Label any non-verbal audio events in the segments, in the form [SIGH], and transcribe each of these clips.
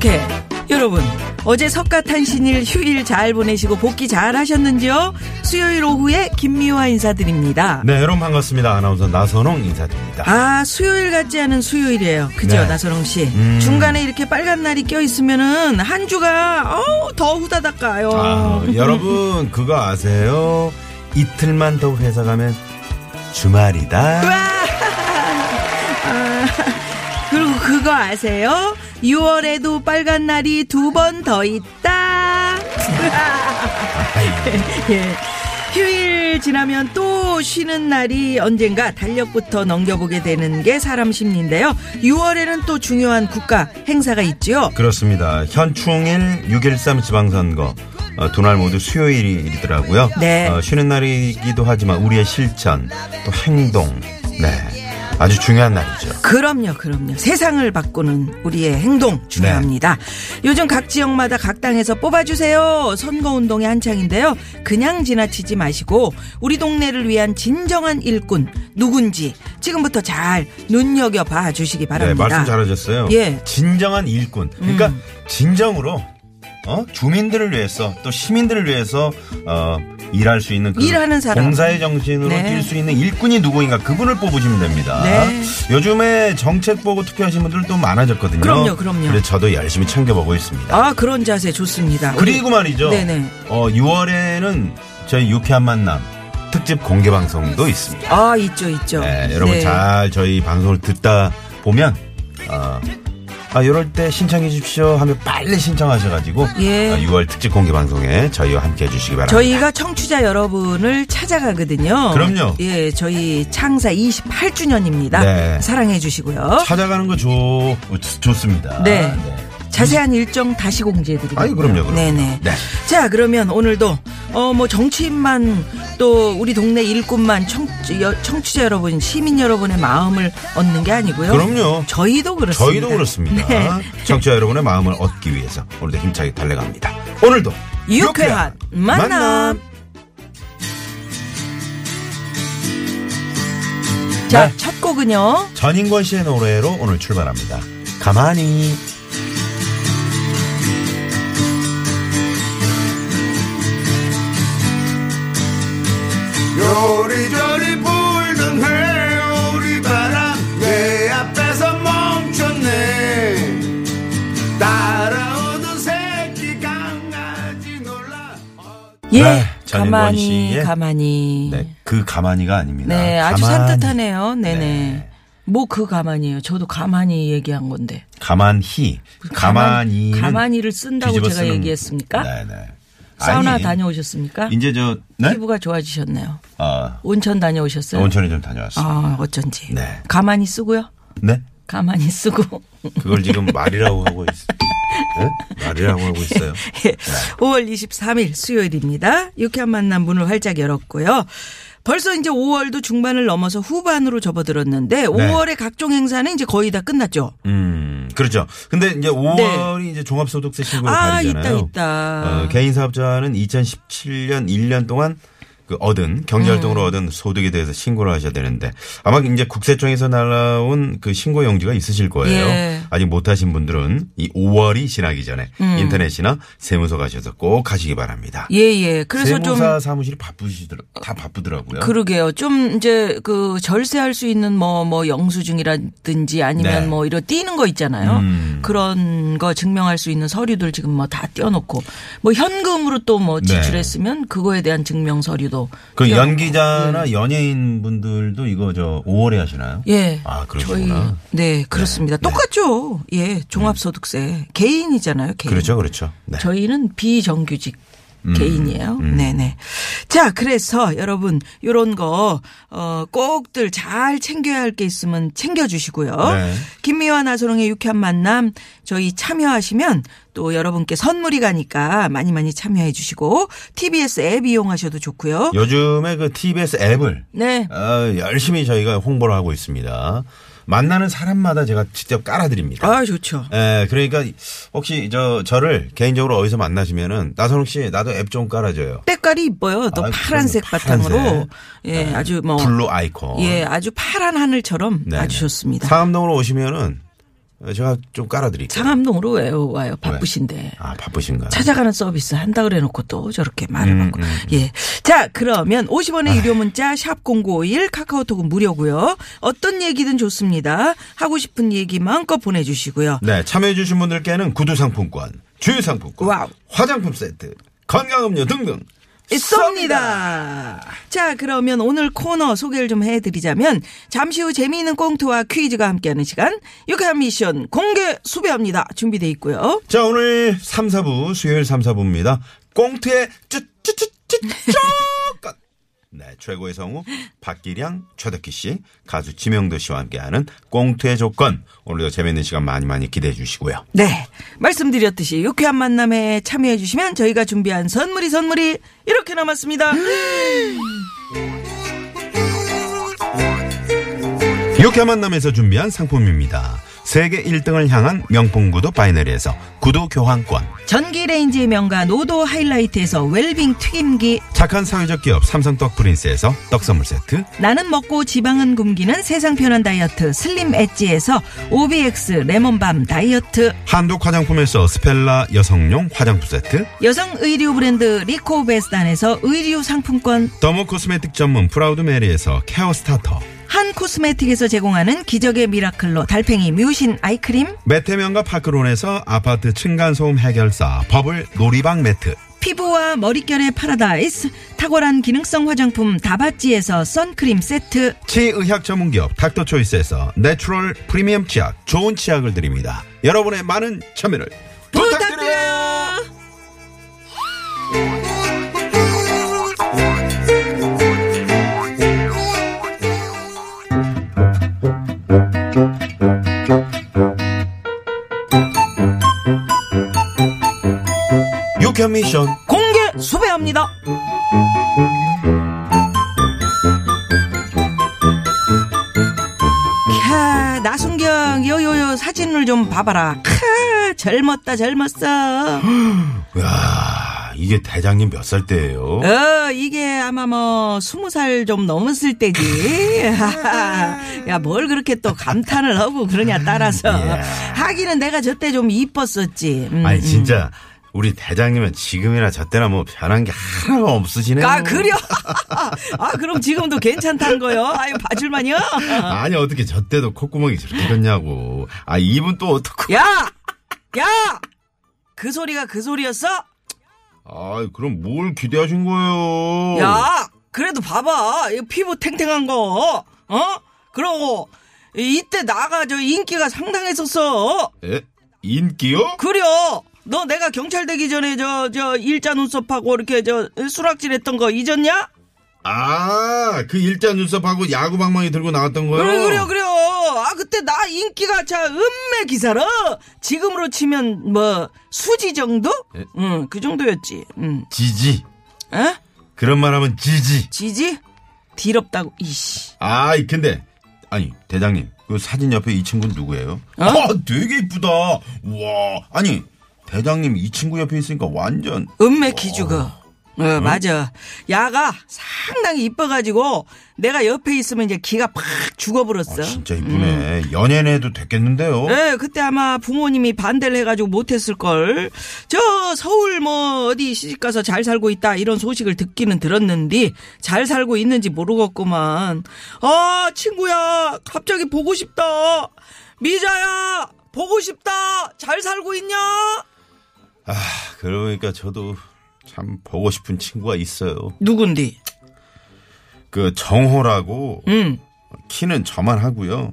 어떻게 여러분 어제 석가탄신일 휴일 잘 보내시고 복귀 잘 하셨는지요? 수요일 오후에 김미화 인사드립니다. 네 여러분 반갑습니다 아나운서 나선홍 인사드립니다 아 수요일 같지 않은 수요일이에요. 그죠 네. 나선홍 씨. 음. 중간에 이렇게 빨간 날이 껴 있으면은 한 주가 어우 더 후다닥 가요. 아, 여러분 그거 아세요 이틀만 더 회사 가면 주말이다 아, 그리고 그거 아세요? 6월에도 빨간 날이 두 번 더 있다. [LAUGHS] 예. 휴일 지나면 또 쉬는 날이 언젠가 달력부터 넘겨보게 되는 게 사람 심리인데요. 6월에는 또 중요한 국가 행사가 있죠. 그렇습니다 현충일 6.13 지방선거 어, 두날 모두 수요일이더라고요 네. 어, 쉬는 날이기도 하지만 우리의 실천 또 행동 네 아주 중요한 날이죠 그럼요, 그럼요. 세상을 바꾸는 우리의 행동 중요합니다. 요즘 각 지역마다 각 당에서 뽑아주세요. 선거운동이 한창인데요. 그냥 지나치지 마시고 우리 동네를 위한 진정한 일꾼 누군지 지금부터 잘 눈여겨 봐 주시기 네 바랍니다. 말씀 잘하셨어요 예. 진정한 일꾼 그러니까 음. 진정으로 어? 주민들을 위해서 또 시민들을 위해서 어, 일할 수 있는 그 일하는 사람. 봉사의 정신으로 네. 뛸수 있는 일꾼이 누구인가 그분을 뽑으시면 됩니다. 네. 요즘에 정책 보고 투표하신 분들 또 많아졌거든요. 그럼요, 그럼요. 그래서 저도 열심히 챙겨보고 있습니다. 아 그런 자세 좋습니다. 우리- 그리고 말이죠. 네네. 어, 6월에는 저희 유쾌한 만남 특집 공개 방송도 있습니다. 아 있죠, 있죠. 네, 여러분 네. 잘 저희 방송을 듣다 보면 어, 아 이럴 때 신청해 주십시오 하면 빨리 신청하셔가지고 예. 어, 6월 특집 공개 방송에 저희와 함께 해주시기 바랍니다. 저희가 청취자 여러분을 찾아가거든요. 그럼요. 예, 저희 창사 28주년입니다. 네. 사랑해 주시고요. 찾아가는 거 좋, 좋습니다. 네. 자세한 일정 다시 공지해드립니다. 아이, 그럼요, 그럼요. 네네. 네. 자, 그러면 오늘도, 어, 뭐, 정치인만, 또, 우리 동네 일꾼만 청취, 여- 청취자 여러분, 시민 여러분의 마음을 얻는 게 아니고요. 그럼요. 저희도 그렇습니다. 저희도 그렇습니다. 네. 청취자 여러분의 마음을 얻기 위해서 오늘도 힘차게 달려갑니다. 오늘도 유쾌한 만남. 자, 네. 첫 곡은요. 전인권 씨의 노래로 오늘 출발합니다. 가만히 요리조리 불던 회오리 바람 내 앞에서 멈췄네 따라오던 새끼 강아지 놀라 예. 네, 가만히, 씨의- 가만히. 네, 그 가만히가 아닙니다. 네, 아주 가만히. 산뜻하네요. 네네. 네. 뭐그 가만히요. 저도 가만히 얘기한 건데. 가만히 가만히 가만히를 쓴다고 제가 얘기했습니까? 네네. 사우나 아니, 다녀오셨습니까? 이제 저 네? 피부가 좋아지셨네요. 아, 온천 다녀오셨어요? 온천에 좀 다녀왔어요. 아, 어쩐지. 네. 가만히 쓰고요. 네? 가만히 쓰고. [LAUGHS] 그걸 지금 말이라고 하고 있어요. 네? 말이라고 하고 있어요. [LAUGHS] 예. 5월 23일 수요일입니다. 유쾌한 만남 문을 활짝 열었고요. 벌써 이제 5월도 중반을 넘어서 후반으로 접어들었는데 5월의 각종 행사는 이제 거의 다 끝났죠. 음, 그렇죠. 근데 이제 5월이 이제 종합소득세 신고가 네. 아, 다르잖아요. 있다, 있다. 어, 개인 사업자는 2017년 1년 동안 그 얻은 경제활동으로 음. 얻은 소득에 대해서 신고를 하셔야 되는데 아마 이제 국세청에서 날라온 그 신고 용지가 있으실 거예요. 예. 아직 못하신 분들은 이 5월이 지나기 전에 인터넷이나 세무서 가셔서 꼭 하시기 바랍니다. 음. 예, 예. 그래서 좀 세무사 사무실이 바쁘시더라, 다 바쁘더라고요. 그러게요. 좀 이제 그 절세할 수 있는 뭐뭐 영수증이라든지 아니면 네. 뭐 이런 띄는 거 있잖아요. 음. 그런 거 증명할 수 있는 서류들 지금 뭐 다 띄워놓고 뭐 현금으로 또뭐 네. 지출했으면 그거에 대한 증명 서류도 그 띄워놓고. 연기자나 연예인 분들도 이거 저 5월에 하시나요? 예. 아, 그러시구나. 네 그렇습니다. 네. 똑같죠. 예, 종합소득세 개인이잖아요. 개인. 그렇죠, 그렇죠. 네. 저희는 비정규직 개인이에요. 네네. 자, 그래서 여러분, 요런 거, 어, 꼭들 잘 챙겨야 할 게 있으면 챙겨주시고요. 네. 김미화 나소롱의 유쾌한 만남, 저희 참여하시면 또 여러분께 선물이 가니까 많이 많이 참여해 주시고, TBS 앱 이용하셔도 좋고요. 요즘에 그 TBS 앱을 네. 어, 열심히 저희가 홍보를 하고 있습니다. 만나는 사람마다 제가 직접 깔아드립니다. 아, 좋죠. 예, 그러니까 혹시 저 저를 개인적으로 어디서 만나시면은 나선홍 씨 나도 앱 좀 깔아줘요. 때깔이 이뻐요. 또 아, 파란색. 바탕으로. 파란색. 예, 아주 뭐. 블루 아이콘. 예, 아주 파란 하늘처럼 네네. 아주 좋습니다. 상암동으로 오시면은 제가 좀 깔아드릴게요. 상암동으로 왜 와요? 바쁘신데. 아 바쁘신가요? 찾아가는 서비스 한다 그래 놓고 또 저렇게 말을 음, 하고. 예. 자, 그러면 50원의 유료 문자 샵0951 카카오톡은 무료고요. 어떤 얘기든 좋습니다. 하고 싶은 얘기 마음껏 보내 주시고요. 네, 참여해주신 분들께는 구두 상품권, 주유 상품권, 와우. 화장품 세트, 건강음료 등등 있습니다. 자, 그러면 오늘 코너 소개를 좀 해드리자면 잠시 후 재미있는 꽁트와 퀴즈가 함께하는 시간 유쾌한 미션 공개 수배합니다. 준비돼 있고요. 자, 오늘 3, 4부, 수요일 3, 4부입니다. 꽁트의 쭈쭈쭈쭈 네, 최고의 성우 박기량, 최덕기 씨, 가수 지명도 씨와 함께하는 꽁트의 조건. 오늘도 재밌는 시간 많이 많이 기대해 주시고요. 네. 말씀드렸듯이 유쾌한 만남에 참여해 주시면 저희가 준비한 선물이 선물이 이렇게 남았습니다. 이렇게 만남에서 준비한 상품입니다. 세계 1등을 향한 명품 구두 바이너리에서 구두 교환권. 전기 레인지의 명가 노도 하이라이트에서 웰빙 튀김기 착한 사회적 기업 삼성떡 프린스에서 떡 선물 세트. 나는 먹고 지방은 굶기는 세상 편한 다이어트 슬림 엣지에서 OBX 레몬밤 다이어트 한독 화장품에서 스펠라 여성용 화장품 세트. 여성 의류 브랜드 리코베스단에서 의류 상품권 dermo cosmetic 전문 프라우드 메리에서 care starter. 한 코스메틱에서 제공하는 기적의 미라클로 달팽이 뮤신 아이크림 메테면과 파크론에서 아파트 층간소음 해결사 버블 놀이방 매트. 피부와 머릿결의 파라다이스 탁월한 기능성 화장품 다바찌에서 선크림 세트 치의학 전문기업 닥터초이스에서 natural 프리미엄 치약 좋은 치약을 드립니다. 여러분의 많은 참여를 부탁드려요. 부탁드려요. 미션. 공개 수배합니다. 캬, 나순경, 요요요 사진을 좀 봐봐라. 캬, 젊었다, 젊었어. [GASPS] 야 이게 대장님 몇 살 때예요? 어, 이게 아마 뭐, 스무 살 좀 넘었을 때지. [LAUGHS] [LAUGHS] 야, 뭘 그렇게 또 감탄을 하고 그러냐 따라서. [LAUGHS] 예. 하기는 내가 저때 좀 이뻤었지. 음, 아니 음. 진짜 우리 대장님은 지금이나 저 때나 뭐 변한 게 하나가 없으시네요. 아, 그려? [LAUGHS] 아, 그럼 지금도 괜찮다는 거요? 아유, 봐줄만요? 아니 어떻게 저 때도 콧구멍이 저렇게 컸냐고. 아 이분 또 어떻게? 야! 야! 그 소리가 그 소리였어? 아 그럼 뭘 기대하신 거예요? 야! 그래도 봐봐. 이 피부 탱탱한 거. 어? 그러고, 이때 나가 저 인기가 상당했었어. 에? 인기요? 그려! 너 내가 경찰 되기 전에 저, 저, 일자 눈썹하고 이렇게 저, 수락질 했던 거 잊었냐? 아, 그 일자 눈썹하고 야구 방망이 들고 나왔던 거요? 그래, 그래, 그래. 아, 그때 나 인기가 자, 음매 기사라. 지금으로 치면 뭐, 수지 정도? 예? 응, 그 정도였지. 응. 지지. 에? 그런 말 하면 지지. 지지? 뒤럽다고, 이씨. 아이, 근데, 아니, 대장님, 그 사진 옆에 이 친구는 누구예요? 어? 아, 되게 이쁘다. 와, 아니, 대장님 이 친구 옆에 있으니까 완전. 음매 기주가. 어, 맞아. 야가 상당히 이뻐가지고 내가 옆에 있으면 이제 기가 팍 죽어버렸어. 아, 진짜 이쁘네. 연예인 해도 됐겠는데요? 네, 그때 아마 부모님이 반대를 해가지고 못했을 걸. 저 서울 뭐 어디 시집 가서 잘 살고 있다 이런 소식을 듣기는 들었는데 잘 살고 있는지 모르겠구만. 아, 친구야, 갑자기 보고 싶다. 미자야, 보고 싶다. 잘 살고 있냐? 아, 그러니까 저도 참 보고 싶은 친구가 있어요. 누군디? 그 정호라고 응. 키는 저만 하고요.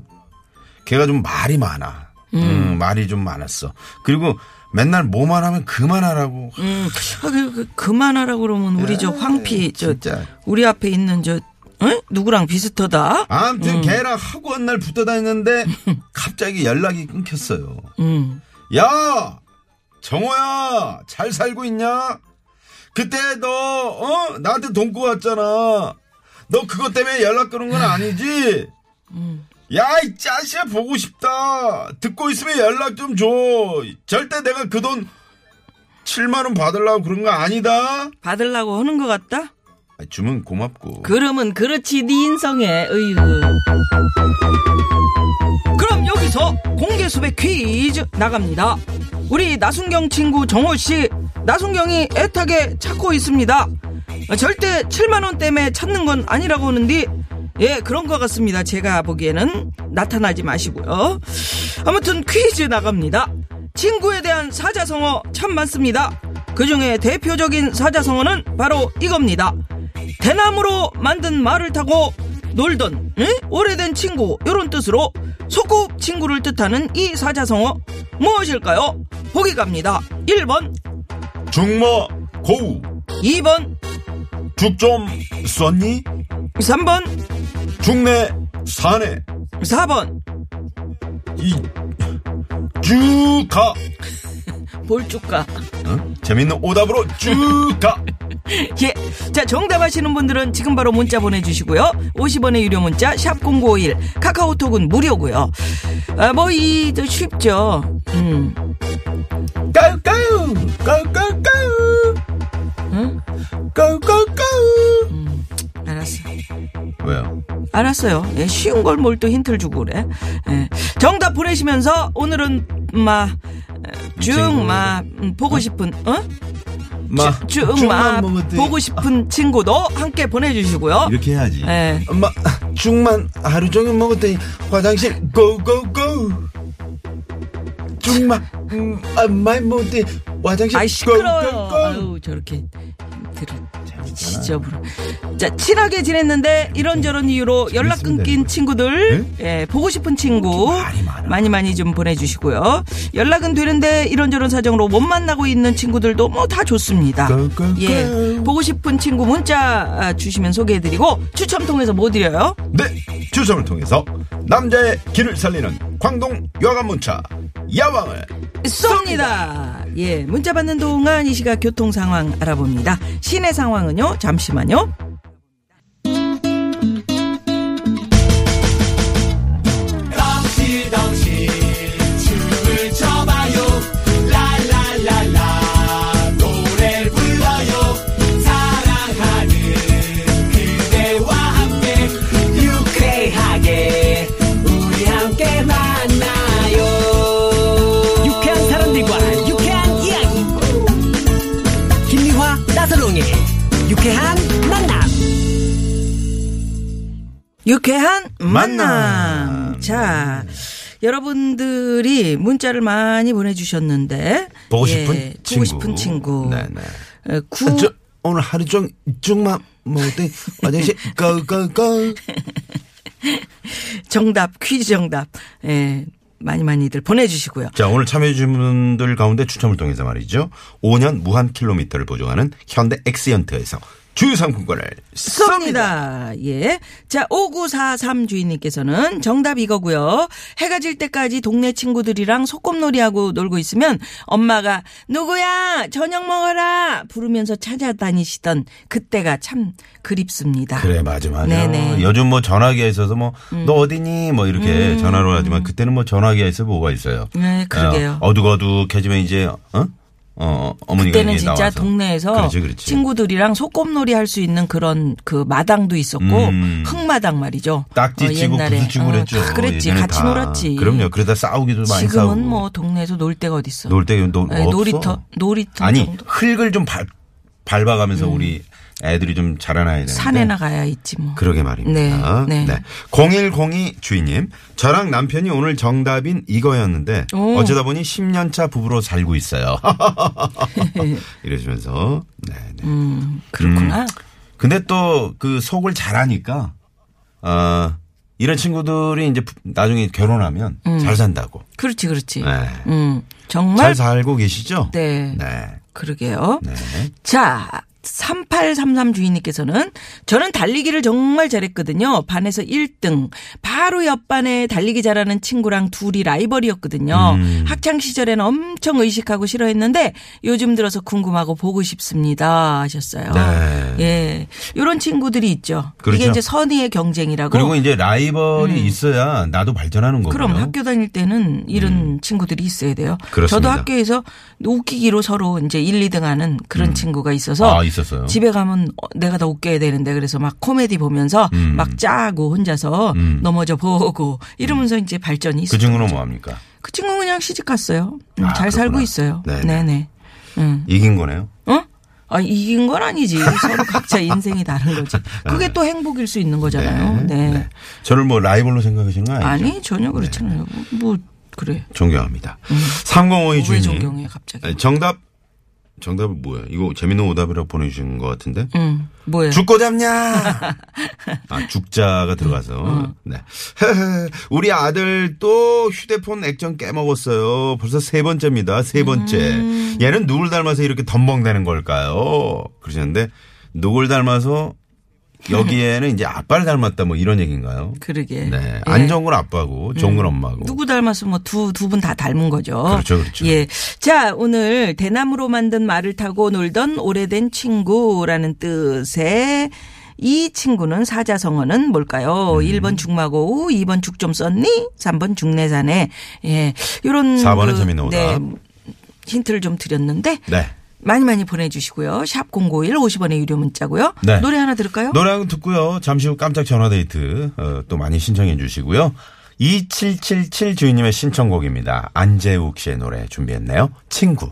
걔가 좀 말이 많아. 음, 말이 좀 많았어. 그리고 맨날 뭐만 하면 그만하라고. 음, 아, 그, 그, 그만하라고 그러면 우리 저 황피, 저, 진짜. 우리 앞에 있는 저, 어? 누구랑 비슷하다? 아무튼 걔랑 학원 날 붙어 다녔는데 [LAUGHS] 갑자기 연락이 끊겼어요. 음. 야, 정호야, 잘 살고 있냐? 그때 너, 어? 나한테 돈 꼬았잖아. 너 그것 때문에 연락 끊은 건 아니지? 야, 이 짜시야, 보고 싶다. 듣고 있으면 연락 좀 줘. 절대 내가 그 돈 7만원 받으려고 그런 거 아니다? 받으려고 하는 것 같다? 아, 주면 고맙고. 그러면 그렇지, 네 인성에, 어이구. 그럼 여기서 공개 수배 퀴즈 나갑니다. 우리 나순경 친구 정호 씨, 나순경이 애타게 찾고 있습니다. 아, 절대 7만 원 때문에 찾는 건 아니라고 하는데, 예, 그런 것 같습니다. 제가 보기에는 나타나지 마시고요. 아무튼 퀴즈 나갑니다. 친구에 대한 사자성어 참 많습니다. 그 중에 대표적인 사자성어는 바로 이겁니다. 대나무로 만든 말을 타고 놀던 응? 오래된 친구 이런 뜻으로 소꿉 친구를 뜻하는 이 사자성어 무엇일까요? 보기 갑니다. 1번, 중모, 고우, 2번, 죽 좀 썼니? 3번, 중내, 사내, 4번. 이, 쭉 가. 볼쭉가. 어? 재밌는 오답으로 쭉 가. [LAUGHS] [LAUGHS] 예. 자, 정답하시는 분들은 지금 바로 문자 보내주시고요. 50원의 유료 문자, 샵0951. 카카오톡은 무료고요 아, 뭐, 이, 저, 쉽죠. 음. 까우까우, 까우까우까우. 응? 까우까우까우. 알았어. 왜요? 알았어요. 예, 쉬운 걸 뭘 또 힌트를 주고 그래. 예. 정답 보내시면서 오늘은 마 쭉마 음, 보고 싶은 어? 마, 쭉마. 보고 싶은 친구도 함께 보내주시고요. 이렇게 해야지. 예. 엄마, 죽만 하루 종일 먹었더니 화장실 고고고. 죽만 음, 아, 많이 먹었더니 화장실 아이 시끄러워요. 고고고. 아유 저렇게 들어. 지저분어. 자 친하게 지냈는데 이런저런 이유로 연락 끊긴 친구들, 예, 보고 싶은 친구 많아. 많이 많이 좀 보내주시고요. 연락은 되는데 이런저런 사정으로 못 만나고 있는 친구들도 뭐 다 좋습니다. 예, 보고 싶은 친구 문자 아, 주시면 소개해드리고 추첨 통해서 뭐 드려요? 네, 추첨을 통해서 남자의 길을 살리는 광동 여관 문자 야왕을 쏩니다. 예, 문자 받는 동안 이 시각 교통 상황 알아봅니다. 시내 상황은요, 잠시만요. 유쾌한 만남. 만남. 자, 여러분들이 문자를 많이 보내주셨는데. 보고 싶은 예, 친구. 보고 싶은 친구. 네네. 에, 구, 저 오늘 하루 종일 죽만 먹었더니 화장실 고고고. 정답, 퀴즈 정답. 예, 많이 많이들 보내주시고요. 자, 오늘 참여해주신 분들 가운데 추첨을 통해서 말이죠. 5년 무한 킬로미터를 보증하는 현대 엑시언트에서 주유 상품권을 쏩니다. 쏩니다. 예. 자, 5943 주인님께서는 정답 이거고요. 해가 질 때까지 동네 친구들이랑 소꿉놀이하고 놀고 있으면 엄마가 누구야 저녁 먹어라 부르면서 찾아다니시던 그때가 참 그립습니다. 그래, 맞아, 맞아. 네네. 음. 요즘 뭐 전화기가 있어서 뭐, 너 어디니? 뭐 이렇게 전화로 하지만 그때는 뭐 전화기가 있어 뭐가 있어요. 네, 그러게요. 어, 어둑어둑해지면 이제, 어? 어, 어머니가 그때는 진짜 나와서. 동네에서 그렇지, 그렇지. 친구들이랑 소꿉놀이 할 수 있는 그런 그 마당도 있었고 음. 흙마당 말이죠. 딱지 어, 치고 옛날에. 부수 치고 어, 그랬죠. 다 그랬지. 같이 다. 놀았지. 그럼요. 그러다 싸우기도 많이 싸우고. 지금은 뭐 동네에서 놀 데가 어디 있어? 놀때 놀, 네. 놀이터 놀이터 아니, 정도? 흙을 좀 밟, 밟아가면서 우리 애들이 좀 자라나야 되는데. 산에 나 가야 있지 뭐. 그러게 말입니다. 네, 네. 0102 주인님, 저랑 남편이 오늘 정답인 이거였는데 오. 어쩌다 보니 10년 차 부부로 살고 있어요. [LAUGHS] 이러시면서 네, 네. 음, 그렇구나. 근데 또 그 속을 잘하니까 어, 이런 친구들이 이제 부- 나중에 결혼하면 잘 산다고. 그렇지, 그렇지. 네. 음, 정말. 잘 살고 계시죠? 네. 네. 그러게요. 네. 자, 3833 주인님께서는 저는 달리기를 정말 잘했거든요. 반에서 1등. 바로 옆반에 달리기 잘하는 친구랑 둘이 라이벌이었거든요. 음. 학창 시절에는 엄청 의식하고 싫어했는데 요즘 들어서 궁금하고 보고 싶습니다 하셨어요. 네. 예. 요런 친구들이 있죠. 그렇죠. 이게 이제 선의의 경쟁이라고. 그리고 이제 라이벌이 있어야 나도 발전하는 거고요. 음. 그럼 학교 다닐 때는 이런 친구들이 있어야 돼요. 음. 그렇습니다. 저도 학교에서 웃기기로 서로 이제 1, 2등 하는 그런 친구가 있어서 아, 있었어요. 집에 가면 어, 내가 더 웃겨야 되는데 그래서 막 코미디 보면서 음. 막 짜고 혼자서 음. 넘어져 보고 이러면서 이제 발전이 그 있었죠. 친구는 뭐 합니까? 그 친구는 그냥 시집 갔어요. 음, 아, 잘 살고 그렇구나. 있어요. 네네. 네네. 음. 이긴 거네요. 어? 아, 이긴 건 아니지. [LAUGHS] 서로 각자 인생이 다른 거지. 그게 또 행복일 수 있는 거잖아요. 네. 저를 뭐 라이벌로 생각하시는 거 아니죠? 아니, 전혀 그렇지 않아요. 뭐, 그래. 존경합니다. 3052왜 주인님. 존경해, 갑자기. 아니, 정답 정답은 뭐예요? 이거 재밌는 오답이라고 보내주신 것 같은데. 응, 뭐예요? 죽고 잡냐? [LAUGHS] 아, 죽자가 들어가서. 네. 헤헤, [LAUGHS] 우리 아들 또 휴대폰 액정 깨먹었어요. 벌써 세 번째입니다. 세 번째. 얘는 누굴 닮아서 이렇게 덤벙대는 걸까요? 그러셨는데, 누굴 닮아서 [LAUGHS] 여기에는 이제 아빠를 닮았다 뭐 이런 얘기인가요? 그러게. 네. 예. 안 좋은 건 아빠고, 좋은 건 엄마고. 누구 닮았어? 뭐 두, 두 분 다 닮은 거죠. 그렇죠, 그렇죠. 예. 자, 오늘 대나무로 만든 말을 타고 놀던 오래된 친구라는 뜻의 이 친구는 사자성어는 뭘까요? 음. 1번 중마고, 2번 죽 좀 썼니? 3번 죽내사네. 예. 요런. 4번은 그, 재밌는 네. 힌트를 좀 드렸는데. 네. 많이 많이 보내주시고요. 샵 051 50원의 유료 문자고요. 네. 노래 하나 들을까요? 노래 한곡 듣고요. 잠시 후 깜짝 전화데이트 어, 또 많이 신청해 주시고요. 2777 주인님의 신청곡입니다. 안재욱 씨의 노래 준비했네요. 친구.